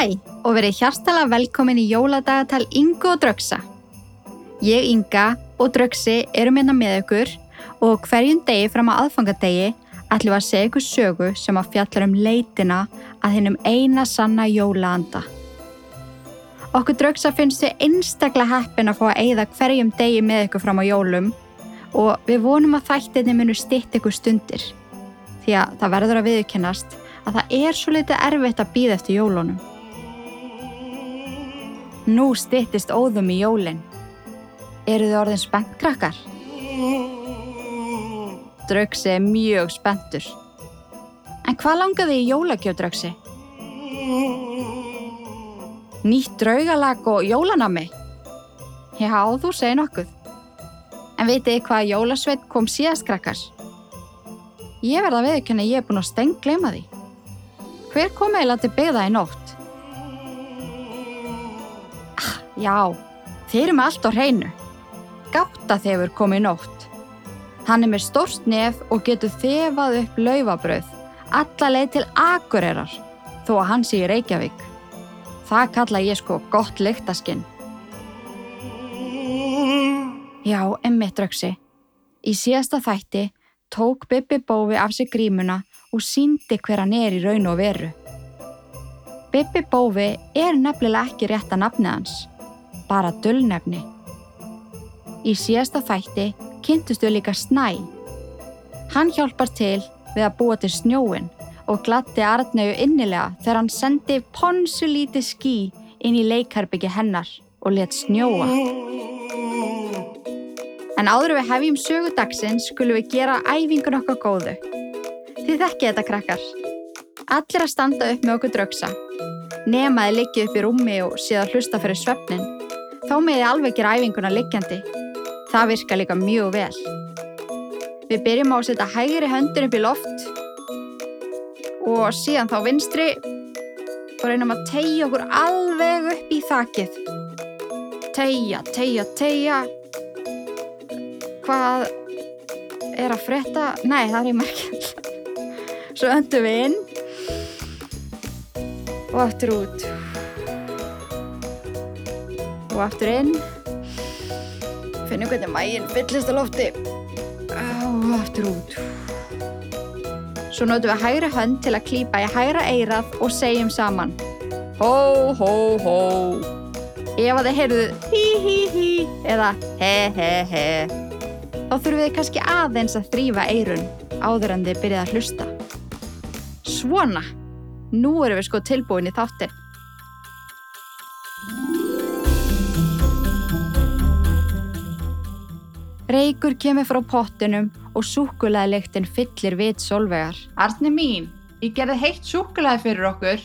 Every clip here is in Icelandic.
Hæ og verið hjartala velkomin í jóladagatal Ingo og Dröksa. Ég, Inga og Dröksi erum hérna með ykkur og hverjum degi fram að aðfangadegi ætlum að segja ykkur sögu sem að fjallar um leitina að hinnum eina sanna jólaanda. Okkur Dröksa finnst við einstaklega heppin að fá að eigða hverjum degi með ykkur fram á jólum og við vonum að þættinni munu stitt ykkur stundir því að það verður að viðkennast að það er svo litið erfitt að býða eftir jólunum. Nú stittist óðum í jólinn. Eru þið orðin spennt krakkar? Drögsi er mjög spenntur. En hvað langaði í jólagjöf Drögsi? Nýtt draugalag og jólanami? Já, þú segir nokkuð. En vitið þið hvað jólasveit kom síðast krakkar? Ég verða að viðkynna ég er búin að steng glema því. Hver kom eiginlega til byggða í nótt? Já, þeir eru með allt á hreinu. Gáta þefur kom í nótt. Hann er með stórst nef og getur þefað upp laufabröð, alla leið til agurerar, þó að hann sé í Reykjavík. Það kalla ég sko gott lyktaskinn. Já, emmitt dröksi. Í síðasta þætti tók Bibi Bófi af sig grímuna og síndi hver hann er í raun og veru. Bibi Bófi er nefnilega ekki rétt að nafni hans, bara dullnefni. Í síðasta þætti kynntustu líka Snæ. Hann hjálpar til við að búa til snjóin og glatti Arnau innilega þegar hann sendi ponsulíti skí inn í leikarbyggi hennar og let snjóa. En áður við hefjum sögu dagsins skulum við gera æfingun okkar góðu. Þið þekkið þetta krakkar. Allir að standa upp með okkur draugsa. Nemaði liggi upp í rúmi og síðan hlusta fyrir svefnin. Þá meði alveg gera æfinguna liggjandi. Það virka líka mjög vel. Við byrjum á að setja hægri höndin upp í loft og síðan þá vinstri og reynum að tegja okkur alveg upp í þakið. Tegja, tegja, tegja hvað er að fretta? Nei, það er í margir. Svo öndum við inn og aftur út. Og aftur inn. Finnum hvernig mæginn fyllist á lofti. Og aftur út. Svo notum við hægra hönd til að klýpa í hægra eirað og segjum saman. Hó, hó, hó. Ef að þið heyrðuð hí, hí, hí eða he, he, he þá þurfum við kannski aðeins að þrýfa eirun áður en þið byrjið að hlusta. Svona! Nú erum við sko tilbúin í þáttin. Reykur kemur frá pottinum og súkulæðilegtin fyllir vit solvegar. Arni mín, ég gerði heitt súkulæði fyrir okkur.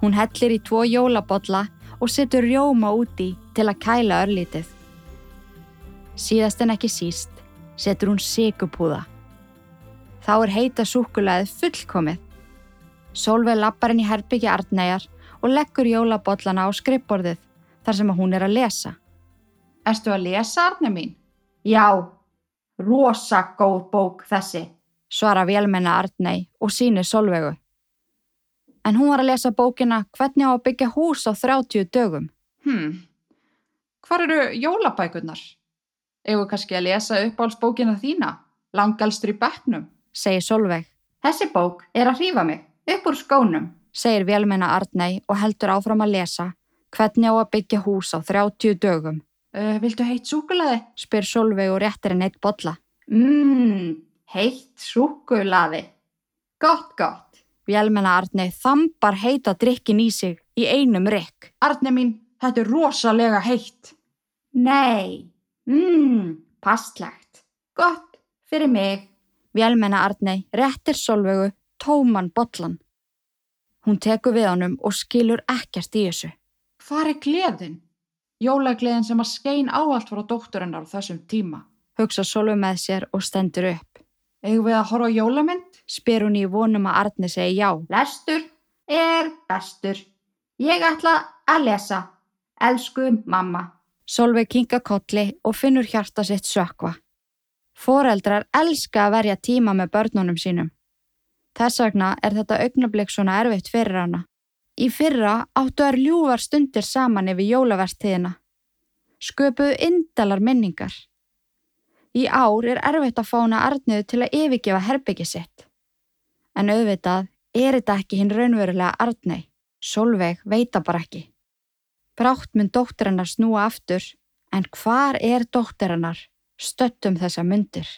Hún hellir í tvo jólabotla og setur rjóma úti til að kæla örlítið. Síðast en ekki síst setur hún sigupúða. Þá er heita súkulæðið fullkomið. Solveig lappar henni herbyggja artnæjar og leggur jólabollana á skrippborðið þar sem hún er að lesa. Erstu að lesa, Arni mín? Já, rosa góð bók þessi, svara vélmenna Artnæ og sínir Solveigu. En hún var að lesa bókina Hvernig á að byggja hús á 30 dögum. Hm, hvar eru jólabækurnar? Egu kannski að lesa uppáhaldsbókina þína, langalstur í bekknum, segir Solveig. Þessi bók er að hrífa mig, upp úr skónum, segir vélmenna Arnei og heldur áfram að lesa hvernig á að byggja hús á 30 dögum. Uh, viltu heitt súkulaði? spyr Solveig og réttir henn eitt botla. Mmm, heitt súkulaði. Gott, gott. Vélmenna Arnei þambar heita drikkin í sig í einum rikk. Arnei mín, þetta er rosalega heitt. Nei. Mmm, passlagt. Gott fyrir mig. Vélmenna Arnei réttir Solveigu tóman botlan. Hún tekur við honum og skilur ekkert í þessu. Hvar er gleðin? Jólagleðin sem að skein áallt frá dótturinnar á þessum tíma. Hugsa Solveig með sér og stendur upp. Eigum við að horfa á jólamynd? Spyr hún í vonum að Arnei segi já. Lestur er bestur. Ég ætla að lesa. Elsku mamma. Solveig kinga kolli og finnur hjarta sitt sökva. Fóreldrar elska að verja tíma með börnunum sínum. Þess vegna er þetta augnablík svona erfitt fyrir hana. Í fyrra áttu þær ljúfar stundir saman yfir jólaverstíðina. Sköpuðu indalar minningar. Í ár er erfitt að fána Arniðu til að yfirgefa herbyggi sitt. En auðvitað er þetta ekki hinn raunverulega Arnei. Solveig veita bara ekki. Brátt mun dóttir hennar snúa aftur, en hvar er dóttir hennar stöttum þessa myndir?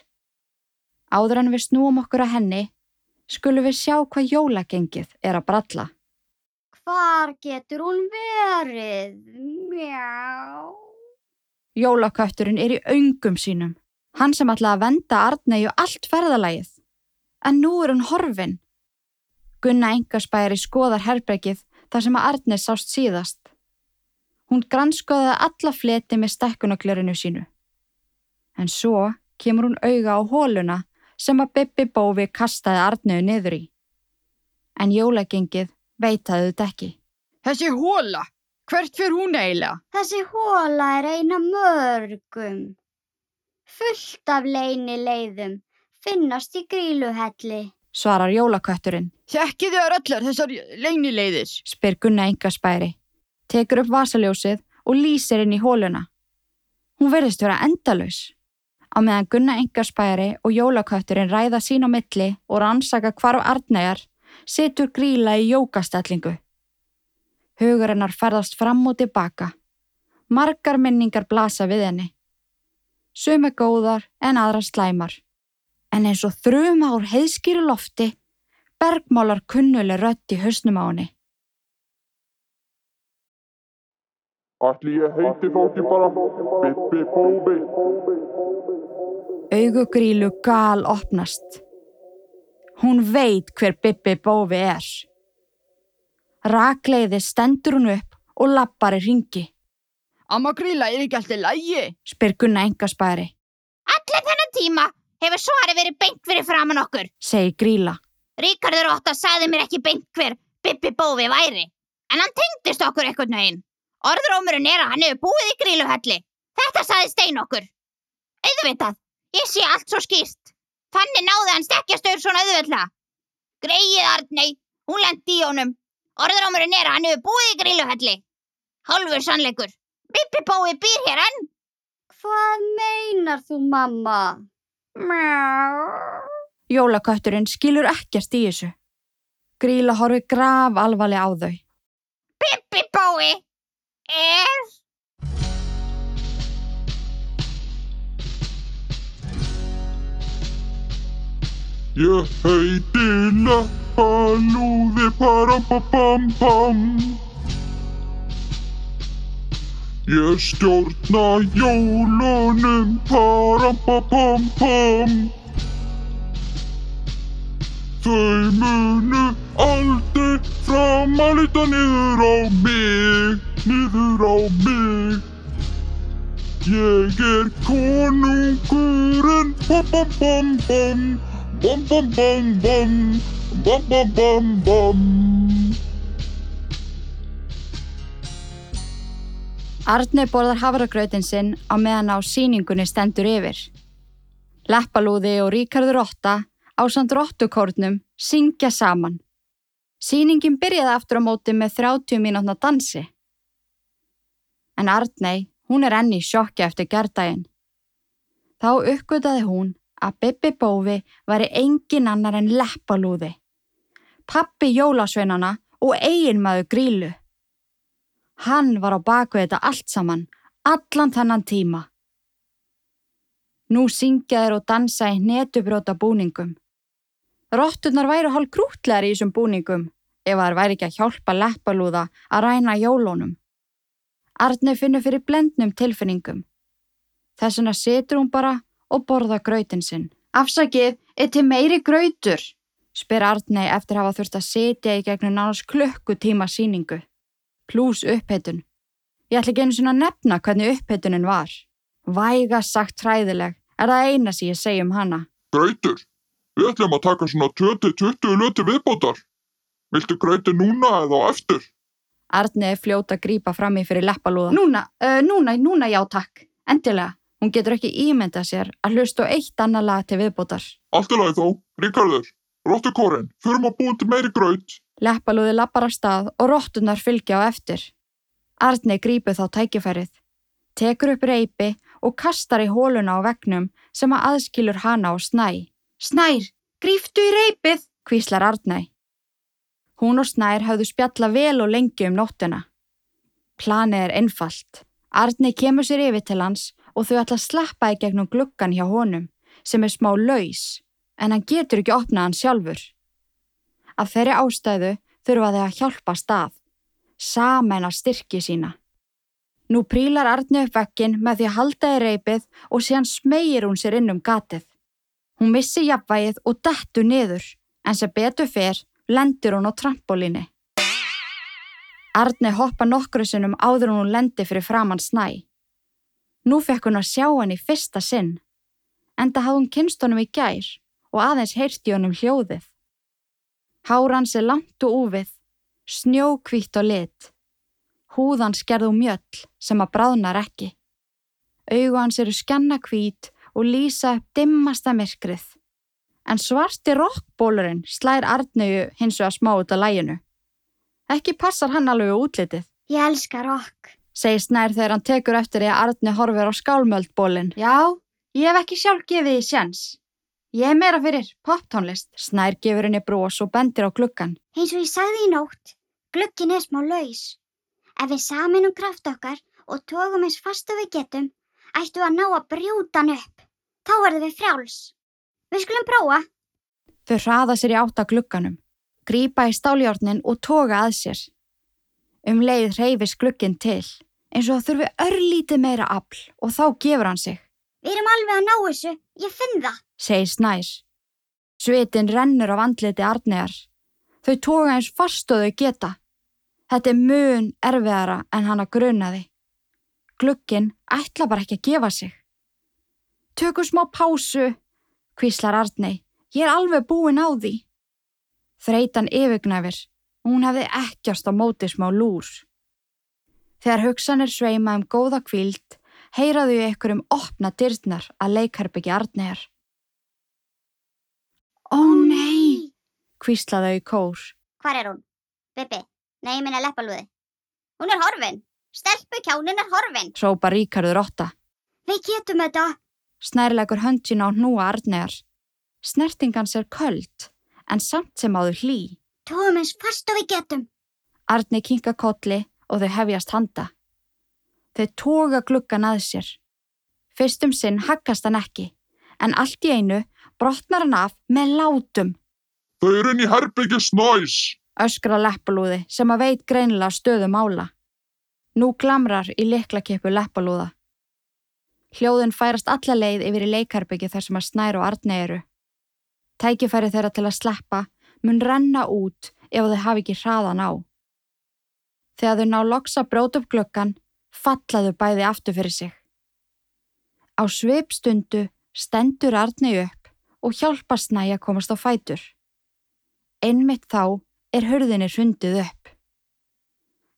Áður en við snúum okkur að henni, skulum við sjá hvað jólagengið er að bralla. Hvar getur hún verið? Mjá. Jólakötturinn er í öngum sínum. Hann sem ætlaði að venda Arnei og allt ferðalagið. En nú er hún horfin. Gunna engarspæri skoðar herbergið þar sem að Arnei sást síðast. Hún granskoði alla fleti með stekkunaklörinu sínu. En svo kemur hún auga á hóluna sem að Bibi Bófi kastaði Arnau niður í. En jólagengið veitaði þetta ekki. Þessi hóla, hvert fyrir hún eiginlega? Þessi hóla er eina mörgum. Fullt af leini leiðum finnast í gríluhelli. Svarar jólakötturinn, Þekkið þið allar þessar leynileiðis? spyr Gunna engarspæri. Tekur upp vasaljósið og lýsir inn í hóluna. Hún verðist vera endalaus. Á meðan Gunna engarspæri og jólakötturinn ræða sín á milli og rannsaka hvarf Arnæjar, situr gríla í jókastellingu. Hugur hennar ferðast fram og tilbaka. Margar minningar blasa við henni. Sumi góðar en aðra slæmar. En eins og þruma úr heiðskýru lofti, bergmálar kunnuleg rödd í hausnum á henni. Ætli ég heiti ekki bara Bibbi Bóbi. Augu grílu gal opnast. Hún veit hver Bibbi Bófi er. Rakleiði stendur hún upp og lappar í ringi, Amma Grilla er ekki alltaf lægi. spyr Gunna engaspæri, Allir þennan tíma hefur svarið verið beint fyrir framann okkur. segir gríla. Ríkardur Ótta sagði mér ekki beint hver Bibbi Bófi væri. En hann tengdist okkur eitthvað neginn. Orðrómurinn er að hann hefur búið í gríluhelli. Þetta sagði Stein okkur. Auðvitað, ég sé allt svo skýrt. Þannig náði hann stekkjastur svona auðvitað. Greið Arnei, hún lendi í honum. Orðrómurinn er að hann hefur búið í gríluhelli. Hálfur sannleikur. Bibbi Bófi býr hér enn. Hvað meinar þú, mamma? Mjá. Jólakötturinn skilur ekkert í þessu. Gríla horfi graf alvarlega á þau. Bibbi Bói er... Ég heiti Lappalúði parampapam Ég stjórna jólunum parampapam Þau munu aldrei fram að lita niður á mig, niður á mig. Ég er konungurinn bam bam bam bam Bum bum bum bum. Bum bum bum bum. Arnei borðar hafragrautin sinn á meðan á síningunni stendur yfir. Leppalúði og Ríkardur Ótta á sandróttukórnum syngja saman. Sýningin byrjaði aftur á móti með 30 mínútna dansi. En Arnei, hún er enni í sjokki eftir gerðdægin. Þá uppgötaði hún að Bibbi Bófi væri engin annar en leppalúði. Pappi jólasveinana og eiginmaður grílu. Hann var á baku þetta allt saman, allan þannan tíma. Nú syngja þeir og dansa í hnetubróta búningum. Rotturnar væri hálf krútlegar í þessum búningum ef þær væri ekki að hjálpa leppalúða að ræna jólónum. Arni finnur fyrir blendnum tilfinningum. Þess vegna situr hún bara og borða grautin sinn. Afsakið, er til meiri grautur? Spyr Arni eftir að hafa þurft að sitja í gegnum nánast klukkutíma síningu. Plús upphetun. Ég ætla ekki einu sinna að nefna hvernig upphetunin var. Væga sagt hræðileg er það eina sem ég segi um hana. Grautur, við ætlum að taka svona 20-20 löti viðbótar. Viltu grauti núna eða eftir? Arni er fljóta grípa fram í fyrir leppalúða. Núna, uh, núna, núna já takk. Endilega. Hún getur ekki ímynda sér að hlusta á eitt annað lag til viðbótar. Allt í lagi þó, Ríkarður, Róttukórin, þurfum að búa til meiri graut. Leppalúði lappar af stað og róttunar fylgja á eftir. Arni grípur þá tækifærið, tekur upp reypi og kastar í hóluna á vegnum sem að aðskilur hana og snæ. Snær, gríftu í reypið. Hvíslar Arnæ. Hún og Snær hafðu spjalla vel og lengi um nóttina. Planið er einfalt. Arni kemur sér yfir til hans og þau ætla að sleppa í gegnum gluggan hjá honum sem er smá laus en hann getur ekki opnað hann sjálfur. Af þeirri ástæðu þurfa þau að hjálpa stað, saman að styrki sína. Nú prílar Arni upp vekkin með því að halda í reypið og síðan smegir hún sér inn um gatið. Hún missi jafnvægið og dettur niður, en sem betur fer lendir hún á trampolíni. Arni hoppa nokkru sinnum áður hún lendi fyrir framann snæ. Nú fekk hún að sjá hann í fyrsta sinn, enda hafði hún kynst honum í gær og aðeins heyrti honum hljóðið. Hárans er langt og úfið, snjókvítt og lit. Húðan skerðu mjöll sem að bráðnar ekki. Augu hans eru skennakvít og lýsa upp dimmasta myrkrið. En svarti rockbólurinn slær Arnauju hins vegar smá út af læginu. Ekki passar hann alveg útlitið, Ég elska rock. Segir Snær þegar hann tekur eftir því að Arni horfir á skálmöldbólinn. Já, ég hef ekki sjálf gefið því sjans. Ég er meira fyrir poptónlist. Snær gefur henni brós og bendir á gluggan. Eins og ég sagði í nótt, glukkin er smá laus. Ef við saminum kraft okkar og tókum eins fast og við getum, ættu að ná að brjóta hann upp. Þá verðum við frjáls. Við skulum prófa. Þau hraða sér í átta glugganum, grípa í stáljárnin og toga að sér. Um leið hreyfis glugginn til, eins og það þurfi örlítið meira afl og þá gefur hann sig, Við erum alveg að ná þessu. Ég finn það. segir Snær. Svitin rennur af andliti Arnegar. Þau toga eins fast og þau geta. Þetta er mun erfiðara en hann að grunaði. Glugginn ætla bara ekki að gefa sig. Tökum smá pásu, hvíslar Arnei. Ég er alveg búin á því. Þreitan yfirgnæfir. Hún hefði ekkjast á móti smá lúr. Þegar hugsanir sveima um góða kvíld, heyraðu í einhverjum opna dyrnar að leikarbyggi Arneigar. Ó nei! Hvíslaðu í kór. Hvar er hún? Bibbi. Nei, ég minna leppalúði. Hún er horfin. Stelpu kjánin er horfin. Hrópa Ríkarður Otta. Við getum þetta. Snærlegur hönd sín á hnúa Arneigar. Snertingans er köld, en samt sem áður hlý. Tóum eins fast og við getum. Arni kinka kolli og þau hefjast handa. Þau toga gluggan að sér. Fyrstum sinn haggast hann ekki, en allt í einu brotnar hann af með látum. Þau eru inn í herbyggi snæs. Öskra leppalúði sem að veit greinilega stöðu mála. Nú glamrar í liklakippu leppalúða. Hljóðin færast alla leið yfir í leikarbyggi þar sem að Snær og Arni eru. Tækifæri þeirra til að sleppa mun renna út ef þau hafi ekki hraðan á. Þegar þau ná loks að bróta upp glöggan, fallaðu bæði aftur fyrir sig. Á svipstundu stendur Arni upp og hjálpa Snæ að komast á fætur. Einmitt þá er hurðinni hrundið upp.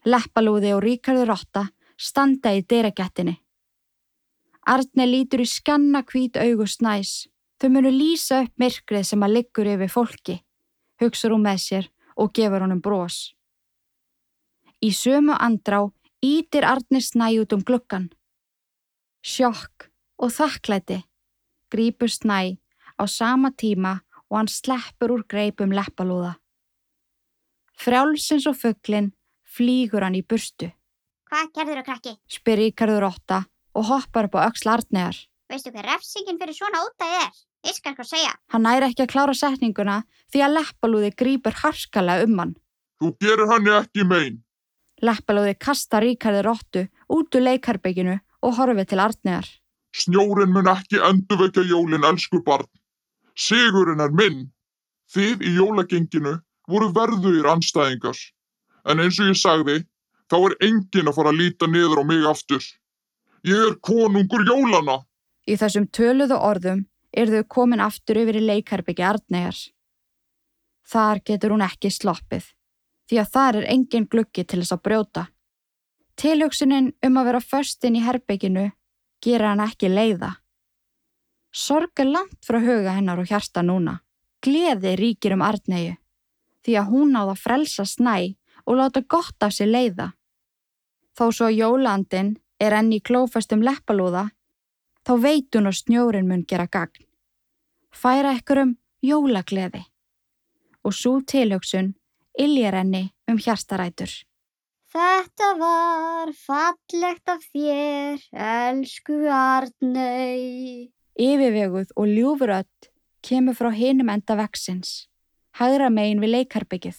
Leppalúði og Ríkarður Rotta standa í dyragettinni. Arni lítur í skanna hvít augu snæs. Þau munu lýsa upp myrkrið sem að liggur yfir fólki, hugsar hún með sér og gefur honum brós. Í sömu andrá ítir Arni snæ út um gluggan. Sjokk og þakklæti grípur snæ á sama tíma og hann sleppur úr greipum leppalúða. Frjálsins og fugglin flýgur hann í burstu, Hvað gerður þú krakki? spyr Ríkarður Otta og hoppar upp á öxl Arnegar. Veistu hvað refsingin fyrir svona ótæði er? Ég skal sko segja. Hann næri ekki að klára setninguna því að leppalúði grípur harskalega um hann. Þú gerir henni ekki mein. Leppalúði kasta Ríkarður Ottu út úr leikarbygginu og horfið til Arnegar. Snjórin mun ekki endurvekja jólin, elsku barn. Sigurinn er minn. Þið í jólagenginu voru verðugir anstæðingar. En eins og ég sagði, þá er enginn að fara að líta niður á mig aftur. Ég er konungur jólana. Í þessum töluðu orðum er þau komin aftur yfir í leikarbyggi Arnegar. Þar getur hún ekki sloppið, því að þar er engin gluggi til þess að brjóta. Tilhugsunin um að vera först inn í herbygginu gera hann ekki leiða. Sorg er langt frá huga hennar og hjarta núna. Gleði ríkir um Arnegu. því að hún náða að frelsa snæ og láta gott af sér leiða. Þó svo jólandin er enn í klófastum leppalúða, þá veit hún að snjórin mun gera gagn. Færa ykkur um jólagleði og svo tilhugsun iljar henni um hjartarætur. Þetta var fallegt af þér, elsku Arnau. Yfirveguð og ljúfur öll kemur frá hinum enda veksins, hægra megin við leikarbyggið.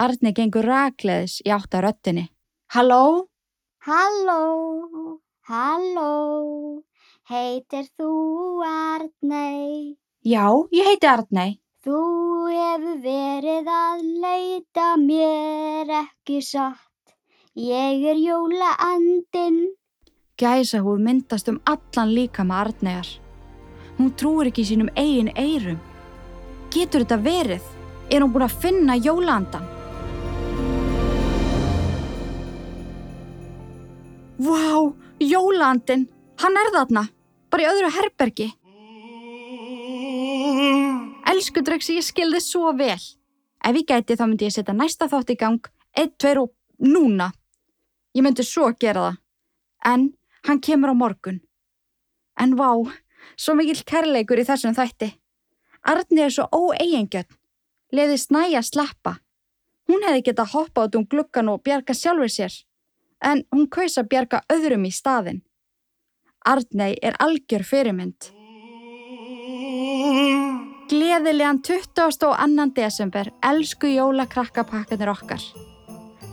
Arni gengur rakleðis í átt að röttinni. Halló? Halló, halló, heitir þú Arnei? Já, ég heiti Arnei. Þú hefur verið að leita mér ekki satt. Ég er jólaandinn. Gæsahúð myndast um allan líka með Arneigar. Hún trúir ekki sínum eigin eirum. Getur þetta verið? Er hún búin að finna jólaandan? Vá, jólaandin! Hann er þarna, bara í öðru herbergi. Elsku Dröksi, ég skilði svo vel. Ef ég gæti þá myndi ég setja næsta þátt í gang, eitt, tveir og núna. Ég myndi svo gera það. En hann kemur á morgun. En vá, svo mikill kærleikur í þessum þætti. Arni er svo óeigingjörn. Leði snæja sleppa. Hún hefði getað hoppa út um gluggan og bjarga sjálfur sér. En hún kaus að bjarga öðrum í staðin. Arnei er algjör fyrirmynd. Gleðilegan 20. og 2. desember, elsku jólakrakkapakkanir okkar.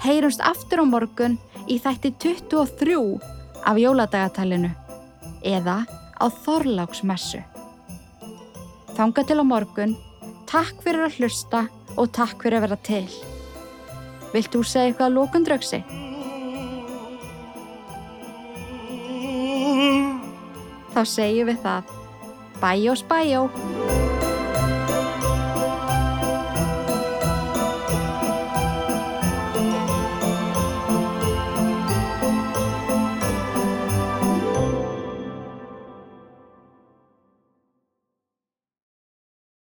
Heyrumst aftur á morgun í þætti 23 af jóladagatalinu eða á Þorláksmessu. Þanga til á morgun, takk fyrir að hlusta og takk fyrir að vera til. Vilt þú segja eitthvað að lókun draugsi? Þá segjum við það. Bæjós, bæjó!